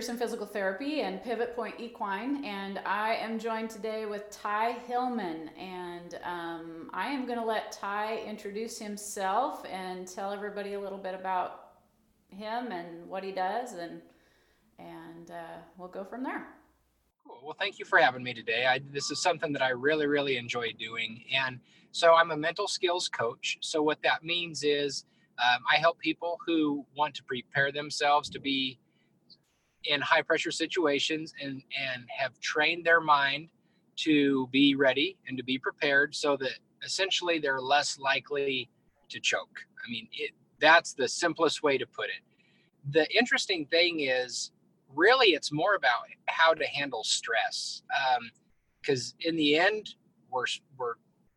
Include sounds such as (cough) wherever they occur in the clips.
Pearson Physical Therapy and Pivot Point Equine, and I am joined today with Ty Hillman. And um, I am going to let Ty introduce himself and tell everybody a little bit about him and what he does, and and uh, we'll go from there. Cool. Well, thank you for having me today. I, this is something that I really, really enjoy doing, and so I'm a mental skills coach. So what that means is um, I help people who want to prepare themselves to be in high pressure situations and and have trained their mind to be ready and to be prepared so that essentially they're less likely to choke. I mean it, that's the simplest way to put it. The interesting thing is really it's more about how to handle stress because um, in the end we're we're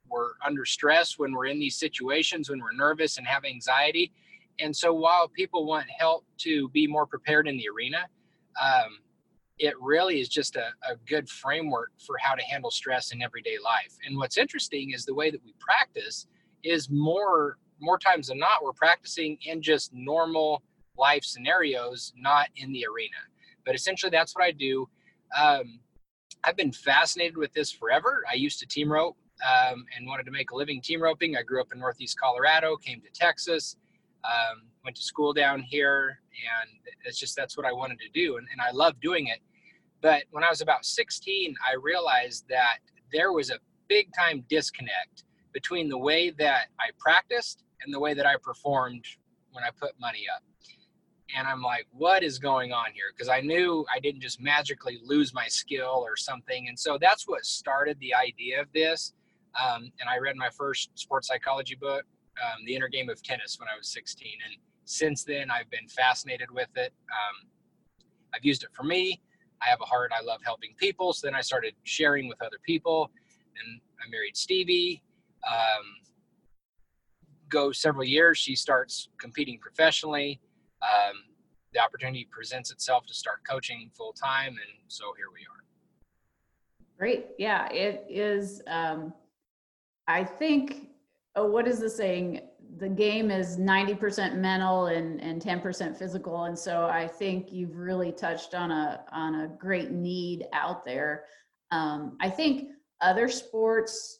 we're under stress when we're in these situations when we're nervous and have anxiety. And so while people want help to be more prepared in the arena um, it really is just a, a good framework for how to handle stress in everyday life. And what's interesting is the way that we practice is more more times than not we're practicing in just normal life scenarios, not in the arena. But essentially, that's what I do. Um, I've been fascinated with this forever. I used to team rope um, and wanted to make a living team roping. I grew up in Northeast Colorado, came to Texas, um, went to school down here, and it's just that's what I wanted to do, and, and I love doing it. But when I was about 16, I realized that there was a big time disconnect between the way that I practiced and the way that I performed when I put money up. And I'm like, what is going on here? Because I knew I didn't just magically lose my skill or something. And so that's what started the idea of this. Um, and I read my first sports psychology book, um, The Inner Game of Tennis, when I was 16. And since then, I've been fascinated with it. Um, I've used it for me. I have a heart. I love helping people. So then I started sharing with other people, and I married Stevie. Um, go several years, she starts competing professionally. Um, the opportunity presents itself to start coaching full time, and so here we are. Great. Yeah, it is. Um, I think. Oh, what is the saying? The game is 90% mental and, and 10% physical. And so I think you've really touched on a, on a great need out there. Um, I think other sports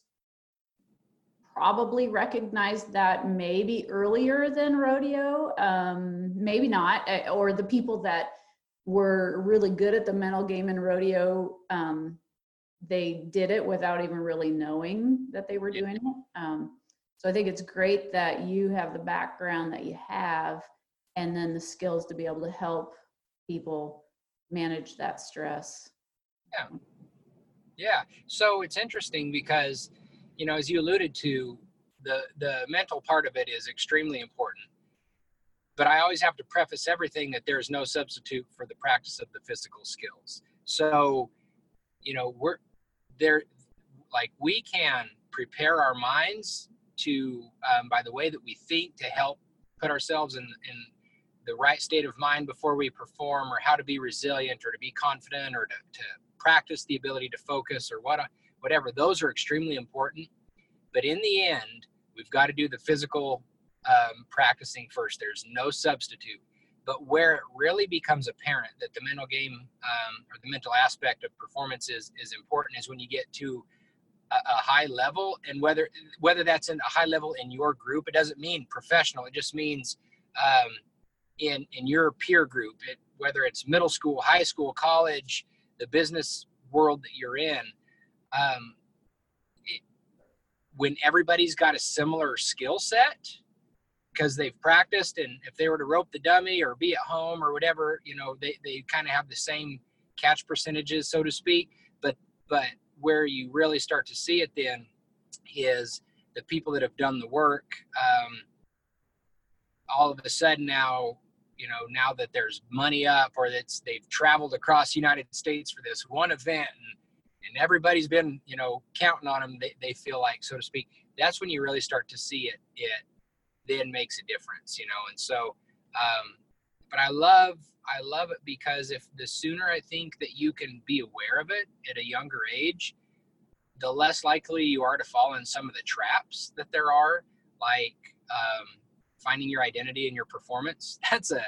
probably recognized that maybe earlier than rodeo, um, maybe not, eh, or the people that were really good at the mental game in rodeo, um, they did it without even really knowing that they were doing it. Um, so I think it's great that you have the background that you have and then the skills to be able to help people manage that stress. Yeah. Yeah. So it's interesting because, you know, as you alluded to, the the mental part of it is extremely important. But I always have to preface everything that there's no substitute for the practice of the physical skills. So, you know, we're there like we can prepare our minds to um, by the way that we think to help put ourselves in, in the right state of mind before we perform or how to be resilient or to be confident or to, to practice the ability to focus or what whatever. Those are extremely important. But in the end we've got to do the physical um, practicing first. There's no substitute. But where it really becomes apparent that the mental game um, or the mental aspect of performance is, is important is when you get to a, high level and whether whether that's in a high level in your group it doesn't mean professional it just means um, in in your peer group it, whether it's middle school high school college the business world that you're in um, it, when everybody's got a similar skill set because they've practiced and if they were to rope the dummy or be at home or whatever you know they, they kind of have the same catch percentages so to speak but but where you really start to see it then is the people that have done the work um, all of a sudden now you know now that there's money up or that's they've traveled across the united states for this one event and and everybody's been you know counting on them they, they feel like so to speak that's when you really start to see it it then makes a difference you know and so um, but i love I love it because if the sooner I think that you can be aware of it at a younger age, the less likely you are to fall in some of the traps that there are, like um, finding your identity and your performance. (laughs) That's a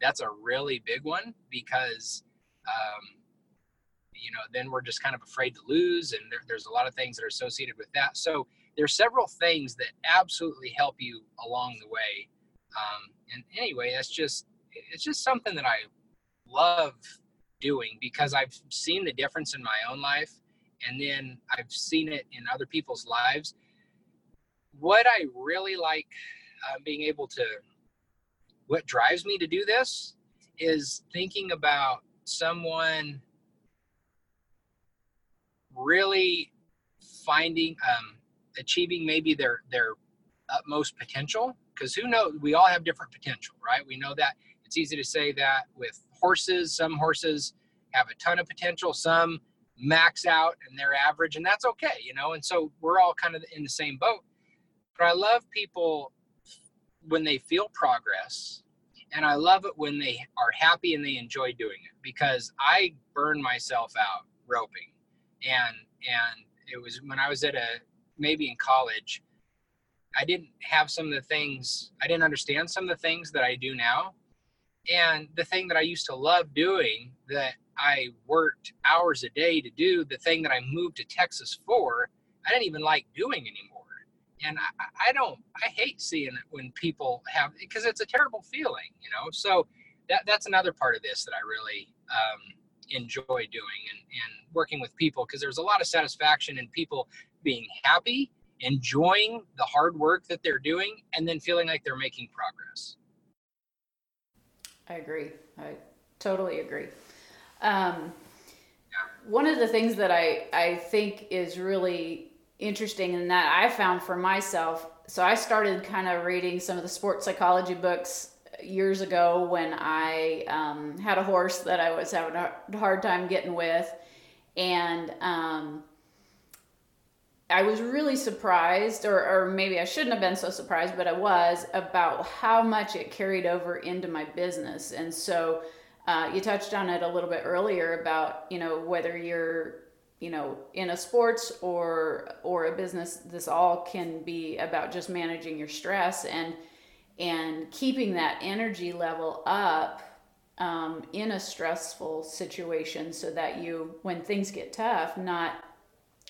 that's a really big one because um, you know, then we're just kind of afraid to lose, and there, there's a lot of things that are associated with that. So there's several things that absolutely help you along the way. Um, and anyway, that's just it's just something that I love doing because I've seen the difference in my own life, and then I've seen it in other people's lives. What I really like uh, being able to, what drives me to do this is thinking about someone really finding um, achieving maybe their their utmost potential because who knows we all have different potential right we know that it's easy to say that with horses some horses have a ton of potential some max out and they're average and that's okay you know and so we're all kind of in the same boat. But i love people when they feel progress and i love it when they are happy and they enjoy doing it because i burn myself out roping. And and it was when I was at a maybe in college, I didn't have some of the things I didn't understand some of the things that I do now, and the thing that I used to love doing that I worked hours a day to do, the thing that I moved to Texas for, I didn't even like doing anymore. And I, I don't, I hate seeing it when people have, because it's a terrible feeling, you know? So that, that's another part of this that I really, um, enjoy doing and, and working with people because there's a lot of satisfaction in people being happy, enjoying the hard work that they're doing, and then feeling like they're making progress. I agree. I totally agree. Um, one of the things that I, I think is really interesting and that I found for myself, so I started kind of reading some of the sports psychology books years ago when I um, had a horse that I was having a hard time getting with. And um, I was really surprised, or, or maybe I shouldn't have been so surprised, but I was about how much it carried over into my business. And so uh, you touched on it a little bit earlier about, you know, whether you're you know in a sports or or a business this all can be about just managing your stress and and keeping that energy level up um, in a stressful situation so that you, when things get tough, not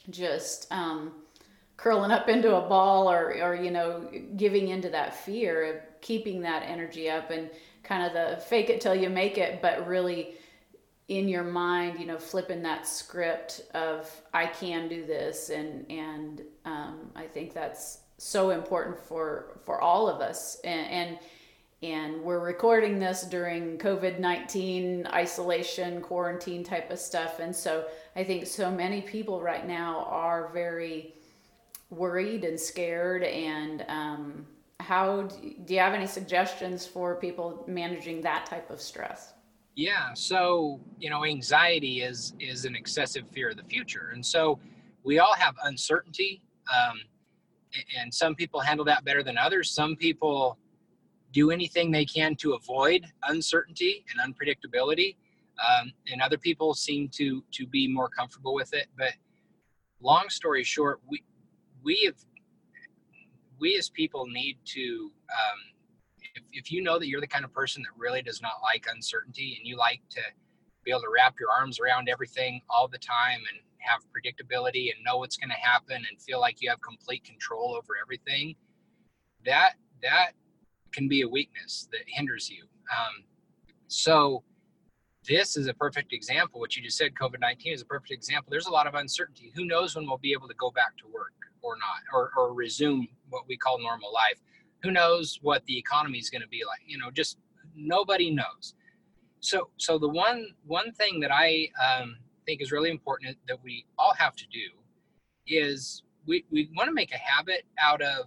just um, curling up into a ball or, or, you know, giving into that fear of keeping that energy up and kind of the fake it till you make it, but really in your mind, you know, flipping that script of I can do this, and and um, I think that's so important for for all of us. And and, and we're recording this during covid-19 isolation quarantine type of stuff. And so i think so many people right now are very worried and scared. And um, how do you have any suggestions for people managing that type of stress? Yeah so you know anxiety is is an excessive fear of the future. And so we all have uncertainty um, and some people handle that better than others. Some people do anything they can to avoid uncertainty and unpredictability, um, and other people seem to to be more comfortable with it. But long story short, we we have we as people need to. Um, if, if you know that you're the kind of person that really does not like uncertainty and you like to be able to wrap your arms around everything all the time and have predictability and know what's going to happen and feel like you have complete control over everything that that can be a weakness that hinders you. Um, so this is a perfect example. What you just said covid-19 is a perfect example. There's a lot of uncertainty. Who knows when we'll be able to go back to work or not or, or resume what we call normal life. Who knows what the economy is going to be like you know just nobody knows. So so the one one thing that i um, think is really important that we all have to do is we, we want to make a habit out of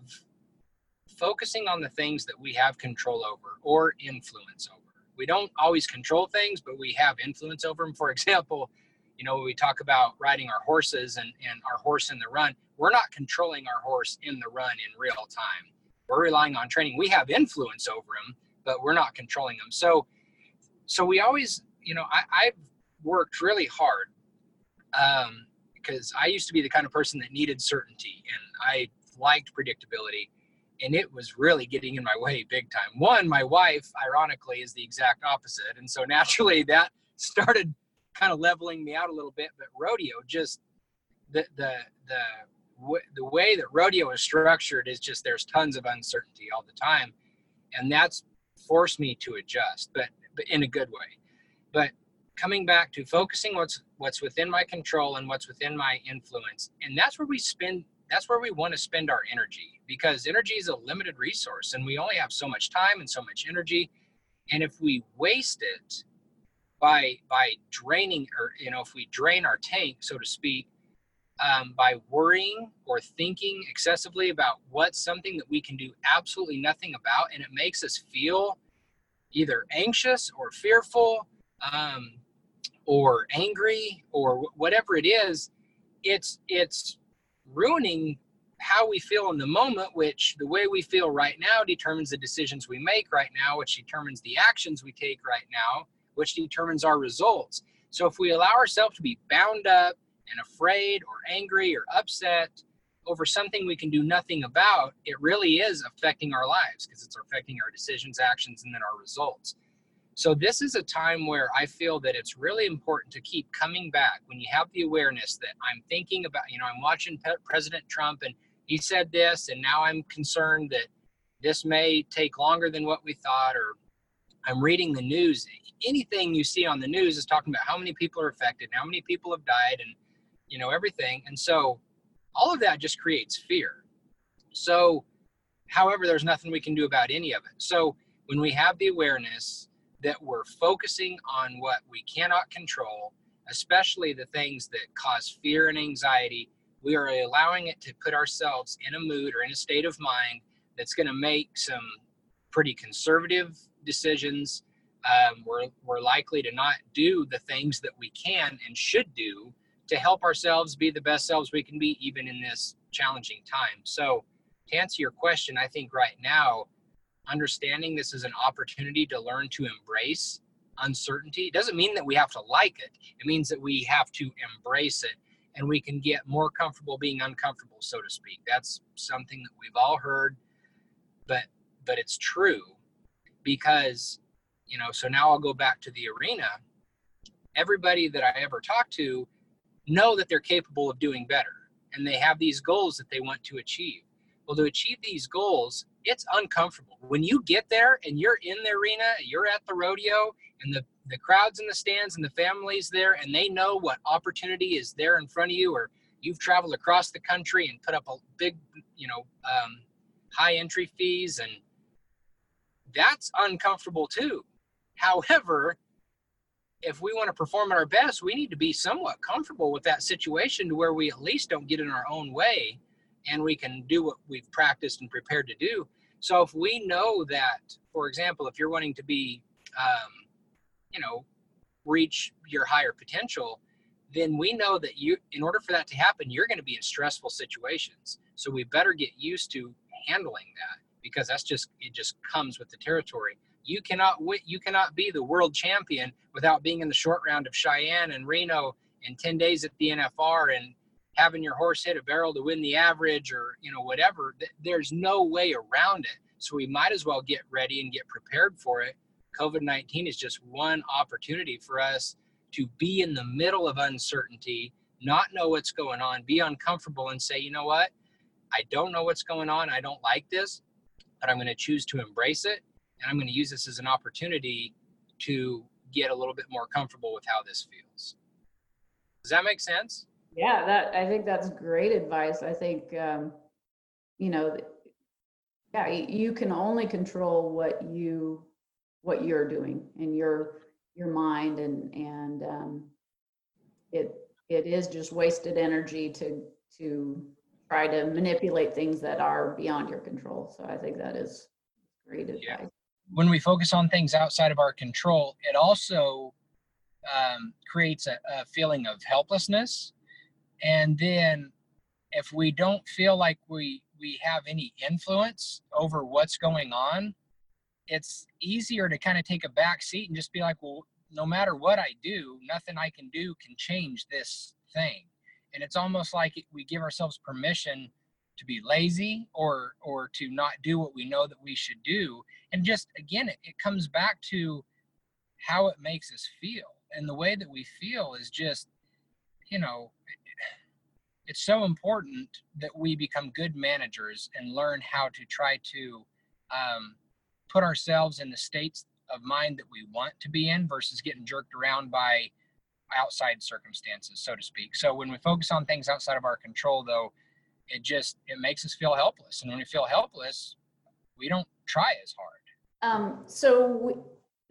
focusing on the things that we have control over or influence over. We don't always control things, but we have influence over them. For example, you know, we talk about riding our horses and, and our horse in the run, we're not controlling our horse in the run in real time. We're relying on training. We have influence over them, but we're not controlling them. So, so we always, you know, I, I've worked really hard um, because I used to be the kind of person that needed certainty and I liked predictability. And it was really getting in my way big time. One, my wife, ironically, is the exact opposite. And so (laughs) naturally, that started kind of leveling me out a little bit. But rodeo just the the the the way that rodeo is structured is just there's tons of uncertainty all the time, and that's forced me to adjust, but but in a good way. But coming back to focusing what's what's within my control and what's within my influence, and that's where we spend that's where we want to spend our energy because energy is a limited resource and we only have so much time and so much energy. And if we waste it by by draining or you know if we drain our tank so to speak um, by worrying or thinking excessively about what's something that we can do absolutely nothing about and it makes us feel either anxious or fearful um, or angry or whatever it is it's it's ruining how we feel in the moment, which the way we feel right now determines the decisions we make right now, which determines the actions we take right now, which determines our results. So if we allow ourselves to be bound up and afraid or angry or upset over something we can do nothing about, it really is affecting our lives because it's affecting our decisions, actions, and then our results. So this is a time where I feel that it's really important to keep coming back when you have the awareness that I'm thinking about, you know, I'm watching President Trump and he said this, and now I'm concerned that this may take longer than what we thought, or I'm reading the news. Anything you see on the news is talking about how many people are affected, how many people have died, and you know everything. And so all of that just creates fear. So, however, there's nothing we can do about any of it. So when we have the awareness that we're focusing on what we cannot control, especially the things that cause fear and anxiety, we are allowing it to put ourselves in a mood or in a state of mind that's going to make some pretty conservative decisions. Um, we're, we're likely to not do the things that we can and should do to help ourselves be the best selves we can be, even in this challenging time. So, to answer your question, I think right now, understanding this is an opportunity to learn to embrace uncertainty it doesn't mean that we have to like it it means that we have to embrace it and we can get more comfortable being uncomfortable so to speak. That's something that we've all heard but but it's true because you know so now i'll go back to the arena. Everybody that i ever talk to know that they're capable of doing better and they have these goals that they want to achieve well to achieve these goals it's uncomfortable. When you get there and you're in the arena you're at the rodeo and the the crowds in the stands and the families there and they know what opportunity is there in front of you or you've traveled across the country and put up a big you know um, high entry fees and that's uncomfortable too. However if we want to perform at our best we need to be somewhat comfortable with that situation to where we at least don't get in our own way and we can do what we've practiced and prepared to do. So if we know that for example if you're wanting to be um, you know reach your higher potential then we know that you in order for that to happen you're going to be in stressful situations. So we better get used to handling that because that's just it just comes with the territory. You cannot you cannot be the world champion without being in the short round of Cheyenne and Reno and 10 days at the NFR and having your horse hit a barrel to win the average or you know whatever there's no way around it so we might as well get ready and get prepared for it COVID 19 is just one opportunity for us to be in the middle of uncertainty, not know what's going on, be uncomfortable, and say, you know what? I don't know what's going on. I don't like this, but I'm going to choose to embrace it. And I'm going to use this as an opportunity to get a little bit more comfortable with how this feels. Does that make sense? Yeah, that I think that's great advice. I think um, you know, yeah, you can only control what you what you're doing and your your mind and and um, it it is just wasted energy to to try to manipulate things that are beyond your control so i think that is great advice yeah. when we focus on things outside of our control it also um, creates a, a feeling of helplessness and then if we don't feel like we we have any influence over what's going on it's easier to kind of take a back seat and just be like, well, no matter what I do, nothing I can do can change this thing. And it's almost like we give ourselves permission to be lazy or or to not do what we know that we should do. And just again, it, it comes back to how it makes us feel. and the way that we feel is just you know it's so important that we become good managers and learn how to try to um, put ourselves in the states of mind that we want to be in versus getting jerked around by outside circumstances so to speak. So when we focus on things outside of our control though it just it makes us feel helpless. And when we feel helpless we don't try as hard. Um, so we,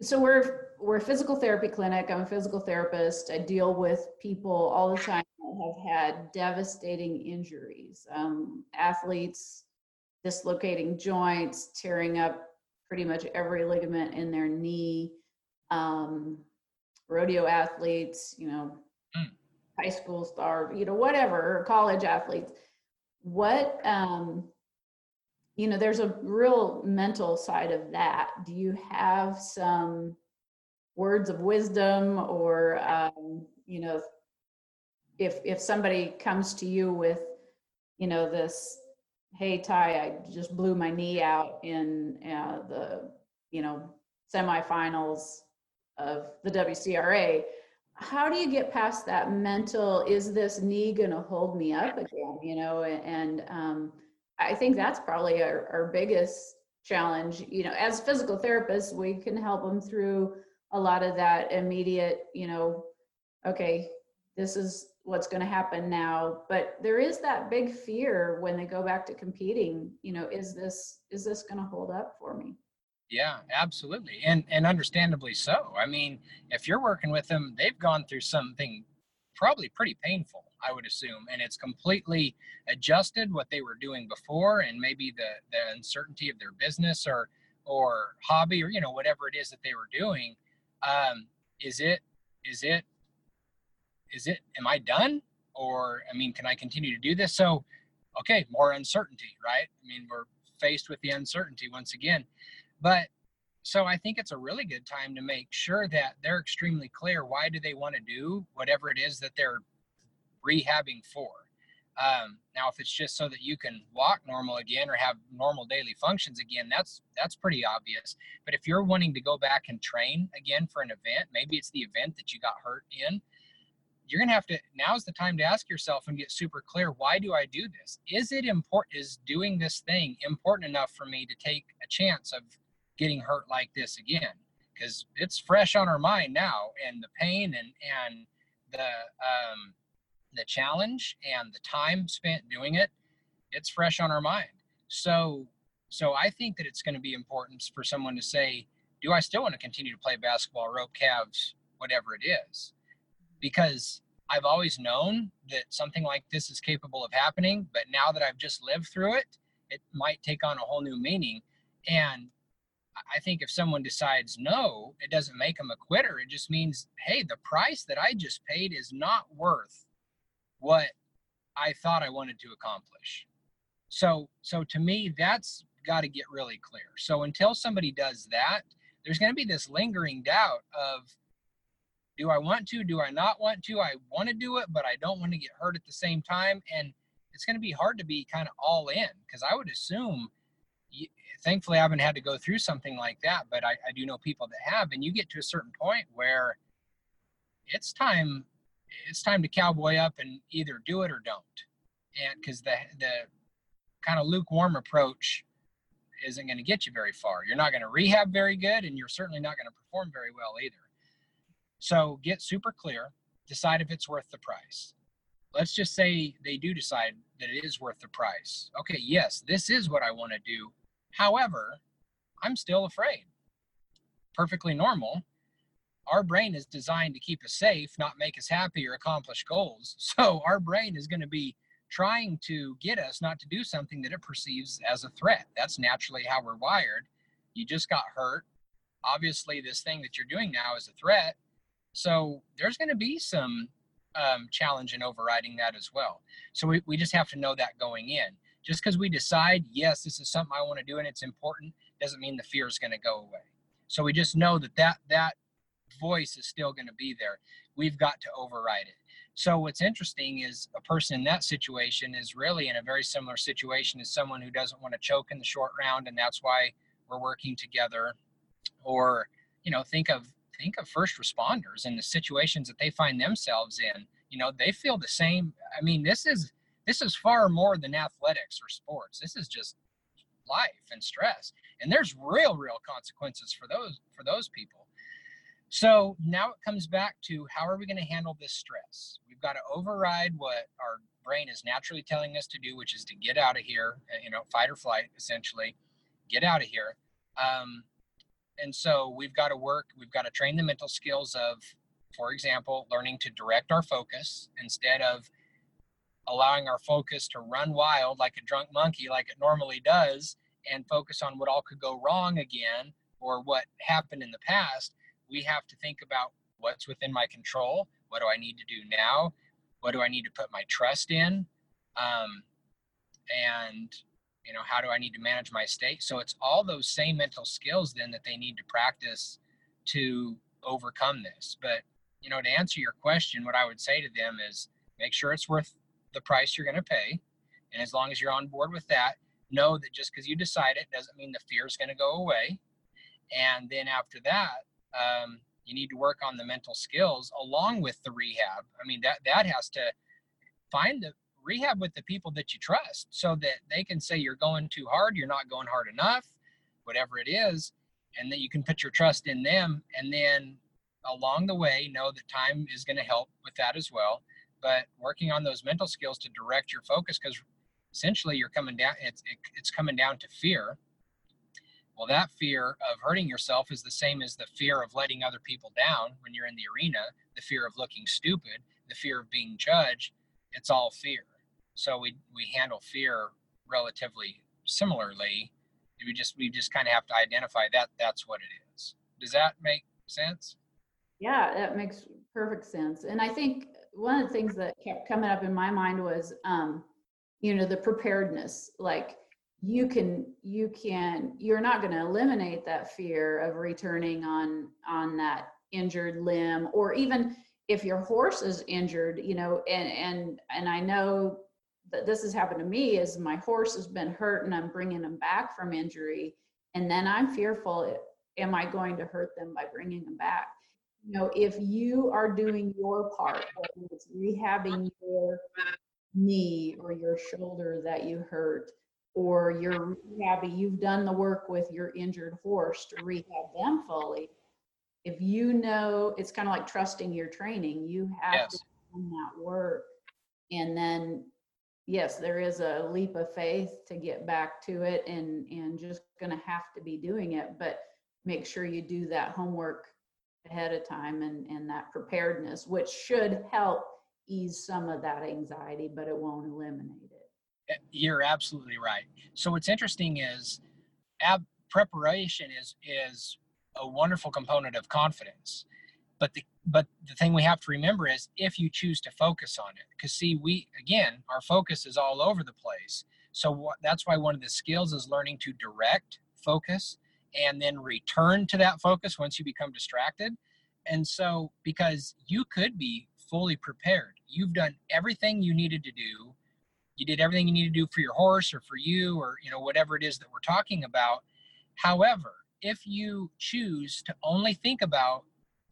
so we're we're a physical therapy clinic. I'm a physical therapist. I deal with people all the time have had devastating injuries. Um, athletes dislocating joints tearing up pretty much every ligament in their knee. Um, rodeo athletes you know Mm. high school star you know whatever college athletes. What um you know there's a real mental side of that. Do you have some words of wisdom or um, you know if if somebody comes to you with you know this hey ty i just blew my knee out in uh, the you know semifinals of the wcra how do you get past that mental is this knee going to hold me up again? You know and um, i think that's probably our, our biggest challenge you know as physical therapists we can help them through a lot of that immediate you know okay this is what's going to happen now but there is that big fear when they go back to competing you know is this is this going to hold up for me? Yeah absolutely and and understandably so i mean if you're working with them they've gone through something probably pretty painful i would assume and it's completely adjusted what they were doing before and maybe the the uncertainty of their business or or hobby or you know whatever it is that they were doing um is it is it is it am i done or i mean can i continue to do this so okay more uncertainty right i mean we're faced with the uncertainty once again but so I think it's a really good time to make sure that they're extremely clear why do they want to do whatever it is that they're rehabbing for. Um, now, if it's just so that you can walk normal again or have normal daily functions again, that's that's pretty obvious. But if you're wanting to go back and train again for an event, maybe it's the event that you got hurt in, you're gonna have to. Now's the time to ask yourself and get super clear. Why do I do this? Is it important? Is doing this thing important enough for me to take a chance of getting hurt like this again because it's fresh on our mind now and the pain and and the um the challenge and the time spent doing it it's fresh on our mind so so i think that it's going to be important for someone to say do i still want to continue to play basketball rope calves whatever it is because i've always known that something like this is capable of happening but now that i've just lived through it it might take on a whole new meaning and I think if someone decides no, it doesn't make them a quitter. It just means, hey, the price that I just paid is not worth what I thought I wanted to accomplish. So, so to me, that's got to get really clear. So until somebody does that, there's going to be this lingering doubt of, do I want to? Do I not want to? I want to do it, but I don't want to get hurt at the same time. And it's going to be hard to be kind of all in because I would assume thankfully I haven't had to go through something like that, but I, I do know people that have, and you get to a certain point where it's time it's time to cowboy up and either do it or don't. And because the the kind of lukewarm approach isn't going to get you very far. You're not going to rehab very good, and you're certainly not going to perform very well either. So get super clear, decide if it's worth the price. Let's just say they do decide that it is worth the price. Okay, yes, this is what I want to do. However, I'm still afraid. Perfectly normal. Our brain is designed to keep us safe, not make us happy or accomplish goals. (laughs) So our brain is going to be trying to get us not to do something that it perceives as a threat. That's naturally how we're wired. You just got hurt. Obviously, this thing that you're doing now is a threat. So there's going to be some um, challenge in overriding that as well. So we, we just have to know that going in. Just because we decide, yes, this is something I want to do and it's important, doesn't mean the fear is going to go away. So we just know that that, that voice is still going to be there. We've got to override it. So what's interesting is a person in that situation is really in a very similar situation as someone who doesn't want to choke in the short round, and that's why we're working together. Or, you know, think of think of first responders and the situations that they find themselves in. You know, they feel the same. I mean, this is this is far more than athletics or sports. This is just life and stress. And there's real, real consequences for those for those people. So now it comes back to how are we going to handle this stress? We've got to override what our brain is naturally telling us to do, which is to get out of here, uh, you know, fight or flight, essentially, get out of here. Um, and so we've got to work, we've got to train the mental skills of, for example, learning to direct our focus instead of allowing our focus to run wild like a drunk monkey, like it normally does, and focus on what all could go wrong again or what happened in the past. We have to think about what's within my control. What do I need to do now? What do I need to put my trust in? Um, and you know how do i need to manage my state so it's all those same mental skills then that they need to practice to overcome this. But you know to answer your question what i would say to them is make sure it's worth the price you're going to pay. And as long as you're on board with that know that just because you decide it doesn't mean the fear is going to go away. And then after that um, you need to work on the mental skills along with the rehab. I mean that that has to find the rehab with the people that you trust so that they can say you're going too hard, you're not going hard enough, whatever it is, and that you can put your trust in them. And then along the way, know that time is going to help with that as well. But working on those mental skills to direct your focus, because essentially you're coming down, it's, it, it's coming down to fear. Well, that fear of hurting yourself is the same as the fear of letting other people down when you're in the arena, the fear of looking stupid, the fear of being judged. It's all fear. So we we handle fear relatively similarly. We just we just kind of have to identify that that's what it is. Does that make sense? Yeah, that makes perfect sense. And I think one of the things that kept coming up in my mind was um, you know, the preparedness. Like you can you can you're not going to eliminate that fear of returning on on that injured limb or even if your horse is injured you know and and and i know this has happened to me is my horse has been hurt and I'm bringing him back from injury. And then I'm fearful, am I going to hurt them by bringing them back? You know, if you are doing your part, whether it's rehabbing your knee or your shoulder that you hurt, or you're rehabbing, you've done the work with your injured horse to rehab them fully. If you know, it's kind of like trusting your training, you have yes. to do that work and then yes, there is a leap of faith to get back to it and, and just gonna have to be doing it, but make sure you do that homework ahead of time and, and that preparedness, which should help ease some of that anxiety, but it won't eliminate it. Eh, you're absolutely right. So what's interesting is ab- preparation is is a wonderful component of confidence. But the but the thing we have to remember is if you choose to focus on it, because see, we again, our focus is all over the place. So what, that's why one of the skills is learning to direct focus and then return to that focus once you become distracted. And so, because you could be fully prepared, you've done everything you needed to do. You did everything you need to do for your horse or for you or you know whatever it is that we're talking about. However, if you choose to only think about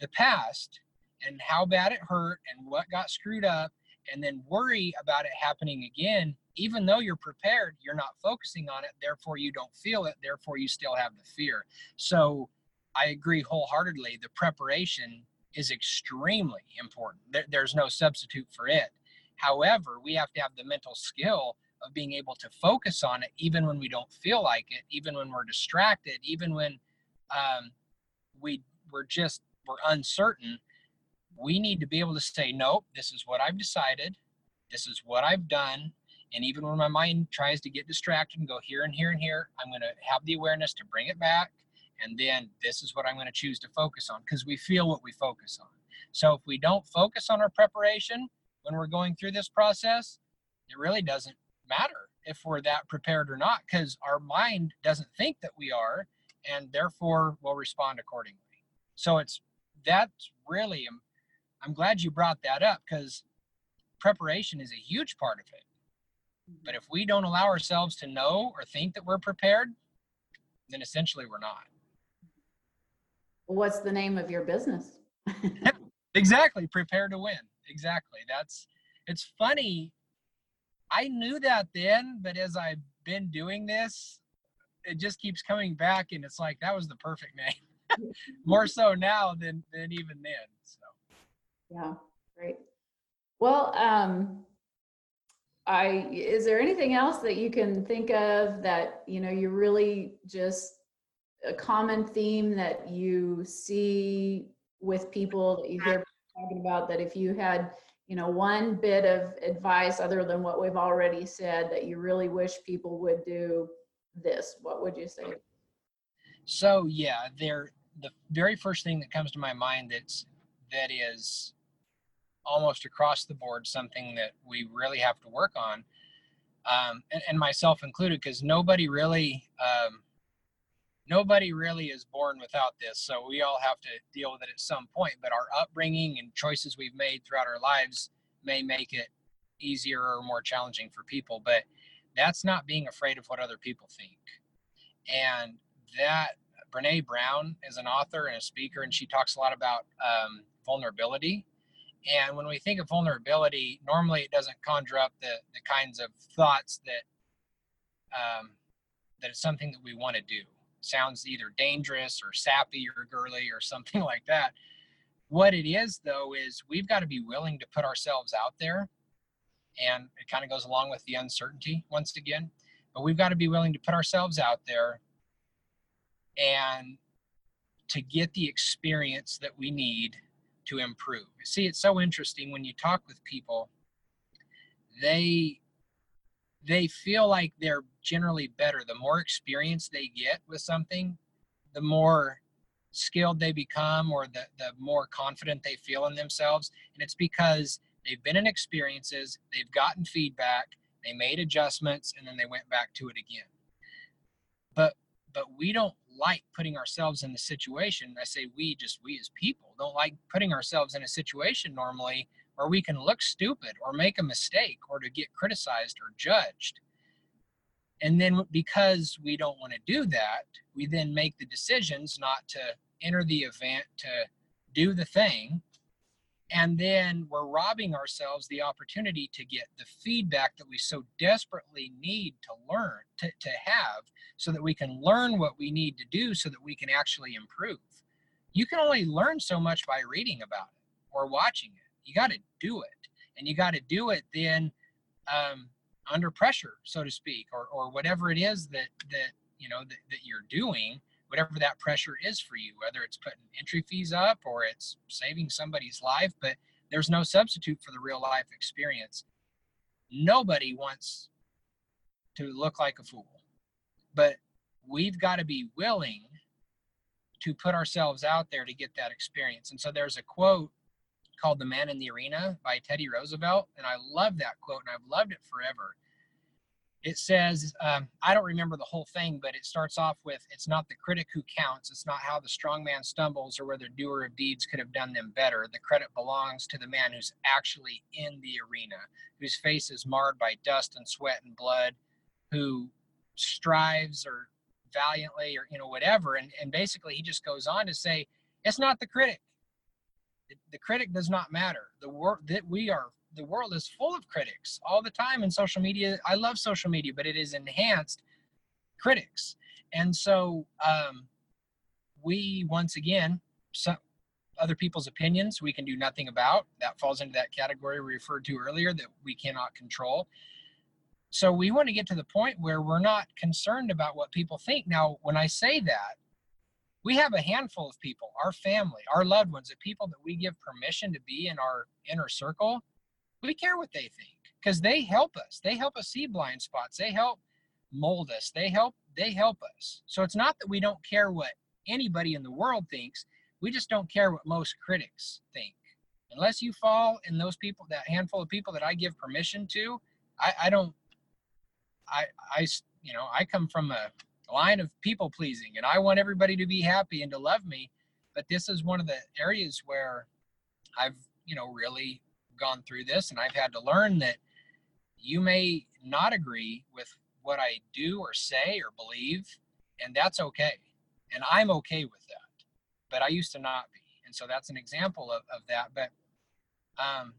the past and how bad it hurt and what got screwed up and then worry about it happening again even though you're prepared you're not focusing on it therefore you don't feel it therefore you still have the fear. So i agree wholeheartedly the preparation is extremely important. There, there's no substitute for it. However we have to have the mental skill of being able to focus on it even when we don't feel like it even when we're distracted even when um, we we're just we're uncertain, we need to be able to say, nope, this is what I've decided. This is what I've done. And even when my mind tries to get distracted and go here and here and here, I'm going to have the awareness to bring it back. And then this is what I'm going to choose to focus on because we feel what we focus on. So if we don't focus on our preparation when we're going through this process, it really doesn't matter if we're that prepared or not because our mind doesn't think that we are and therefore will respond accordingly. So it's that's really um, i'm glad you brought that up because preparation is a huge part of it but if we don't allow ourselves to know or think that we're prepared then essentially we're not What's the name of your business? (laughs) exactly. Prepare to win. Exactly. That's, it's funny. I knew that then, but as I've been doing this, it just keeps coming back and it's like that was the perfect name. (laughs) More so now than than even then. So yeah, great. Well, um I is there anything else that you can think of that you know you really just a common theme that you see with people that you hear talking about that if you had you know one bit of advice other than what we've already said that you really wish people would do this what would you say so yeah there the very first thing that comes to my mind that's that is almost across the board something that we really have to work on um, and, and, myself included because nobody really um, nobody really is born without this. So we all have to deal with it at some point but our upbringing and choices we've made throughout our lives may make it easier or more challenging for people but that's not being afraid of what other people think. And that brene brown is an author and a speaker and she talks a lot about um, vulnerability and when we think of vulnerability, normally it doesn't conjure up the, the kinds of thoughts that um, that it's something that we want to do. Sounds either dangerous or sappy or girly or something (laughs) like that. What it is though is we've got to be willing to put ourselves out there. And it kind of goes along with the uncertainty once again. But we've got to be willing to put ourselves out there and to get the experience that we need to improve. See, it's so interesting when you talk with people, they they feel like they're generally better. The more experience they get with something, the more skilled they become or the, the more confident they feel in themselves. And it's because they've been in experiences, they've gotten feedback, they made adjustments, and then they went back to it again. But but we don't like putting ourselves in the situation. I say we, just we as people, don't like putting ourselves in a situation normally where we can look stupid or make a mistake or to get criticized or judged. And then because we don't want to do that, we then make the decisions not to enter the event, to do the thing. And then we're robbing ourselves the opportunity to get the feedback that we so desperately need to learn, to, to have so that we can learn what we need to do so that we can actually improve. You can only learn so much by reading about it or watching it. You got to do it. And you got to do it then um, under pressure, so to speak, or, or whatever it is that, that, you know, that, that you're doing, whatever that pressure is for you, whether it's putting entry fees up or it's saving somebody's life, but there's no substitute for the real life experience. Nobody wants to look like a fool but we've got to be willing to put ourselves out there to get that experience. And so there's a quote called The Man in the Arena by Teddy Roosevelt. And I love that quote and I've loved it forever. It says, um, I don't remember the whole thing, but it starts off with It's not the critic who counts. It's not how the strong man stumbles or whether doer of deeds could have done them better. The credit belongs to the man who's actually in the arena, whose face is marred by dust and sweat and blood, who strives or valiantly or you know whatever and, and basically he just goes on to say it's not the critic the, the critic does not matter the work that we are the world is full of critics all the time in social media i love social media but it is enhanced critics and so um, we once again some other people's opinions we can do nothing about that falls into that category we referred to earlier that we cannot control so we want to get to the point where we're not concerned about what people think. Now, when I say that, we have a handful of people, our family, our loved ones, the people that we give permission to be in our inner circle. We care what they think because they help us. They help us see blind spots. They help mold us. They help they help us. So it's not that we don't care what anybody in the world thinks. We just don't care what most critics think. Unless you fall in those people, that handful of people that I give permission to, I, I don't I, I, you know, I come from a line of people pleasing and I want everybody to be happy and to love me. But this is one of the areas where I've, you know, really gone through this and I've had to learn that you may not agree with what I do or say or believe, and that's okay. And I'm okay with that. but I used to not be. And so that's an example of, of that. But um,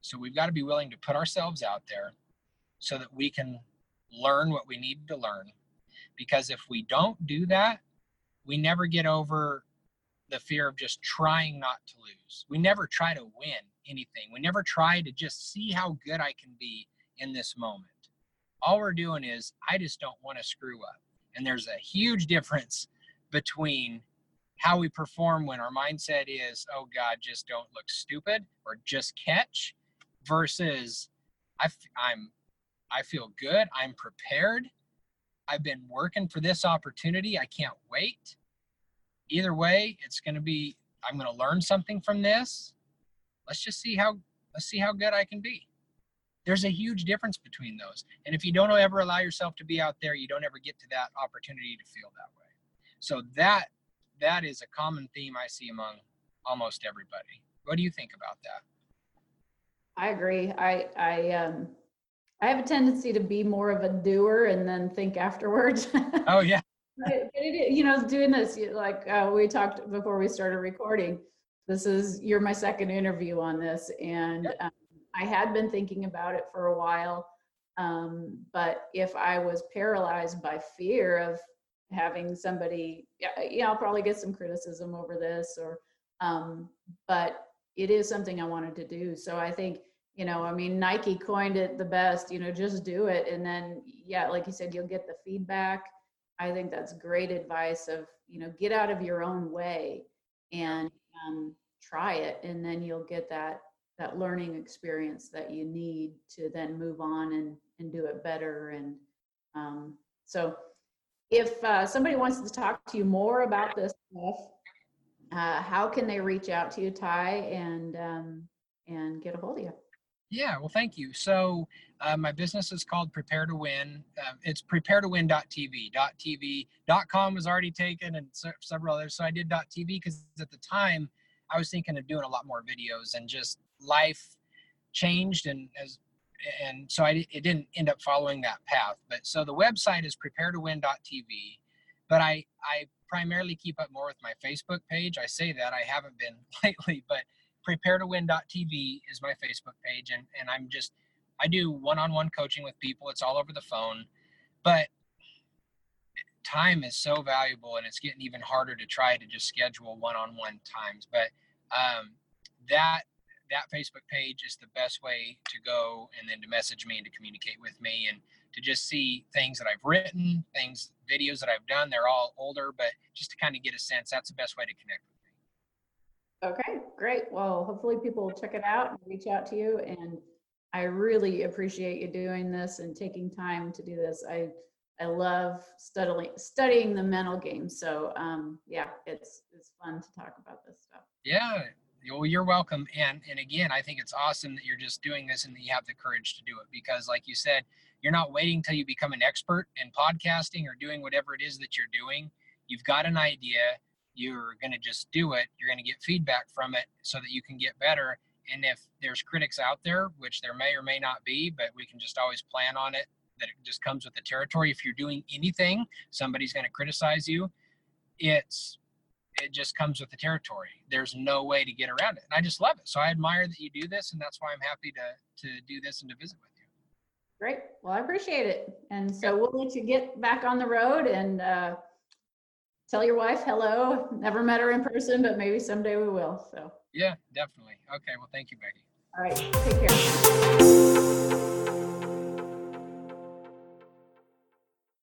so we've got to be willing to put ourselves out there so that we can learn what we need to learn. Because if we don't do that, we never get over the fear of just trying not to lose. We never try to win anything. We never try to just see how good I can be in this moment. All we're doing is, I just don't want to screw up. And there's a huge difference between how we perform when our mindset is, oh God, just don't look stupid or just catch, versus I, I'm, I feel good. I'm prepared. I've been working for this opportunity. I can't wait. Either way, it's going to be. I'm going to learn something from this. Let's just see how. Let's see how good I can be. There's a huge difference between those. And if you don't ever allow yourself to be out there, you don't ever get to that opportunity to feel that way. So that that is a common theme I see among almost everybody. What do you think about that? I agree. I I um I have a tendency to be more of a doer and then think afterwards. (laughs) Oh yeah. You know, doing this like uh, we talked before we started recording. This is you're my second interview on this, and um, I had been thinking about it for a while. Um, but if I was paralyzed by fear of having somebody, yeah, yeah, I'll probably get some criticism over this, or, um, but it is something I wanted to do. So I think, you know, I mean, Nike coined it the best, you know, just do it. And then, yeah, like you said, you'll get the feedback. I think that's great advice of, you know, get out of your own way and um, try it. And then you'll get that, that learning experience that you need to then move on and, and do it better. And um, so if uh, somebody wants to talk to you more about this stuff, uh, how can they reach out to you, Ty, and um, and get a hold of you? Yeah, well, thank you. So uh, my business is called Prepare to Win. Uh, it's prepare to win.tv. .tv. .com was already taken and several others. So I did .tv because at the time I was thinking of doing a lot more videos and just life changed and as and so I, it didn't end up following that path. But so the website is prepare to win.tv, but I, I primarily keep up more with my Facebook page. I say that I haven't been (laughs) lately, but prepare to win.tv is my Facebook page. And, and I'm just, I do one-on-one coaching with people. It's all over the phone, but time is so valuable and it's getting even harder to try to just schedule one-on-one times. But um, that that Facebook page is the best way to go and then to message me and to communicate with me and to just see things that I've written, things, videos that I've done. They're all older, but just to kind of get a sense, that's the best way to connect with me. Okay, great. Well, hopefully people will check it out and reach out to you. And I really appreciate you doing this and taking time to do this. I I love studying studying the mental game. So um, yeah, it's it's fun to talk about this stuff. Yeah, well, you're welcome. And and again, I think it's awesome that you're just doing this and that you have the courage to do it because, like you said, you're not waiting till you become an expert in podcasting or doing whatever it is that you're doing. You've got an idea. You're going to just do it. You're going to get feedback from it so that you can get better. And if there's critics out there, which there may or may not be, but we can just always plan on it that it just comes with the territory. If you're doing anything, somebody's going to criticize you. It's it just comes with the territory. There's no way to get around it. And I just love it. So I admire that you do this, and that's why I'm happy to to do this and to visit with you. Great. Well, I appreciate it. And so we'll let you get back on the road and uh, tell your wife hello. Never met her in person, but maybe someday we will. So, yeah, definitely. Okay. Well, thank you, Becky. All right. Take care.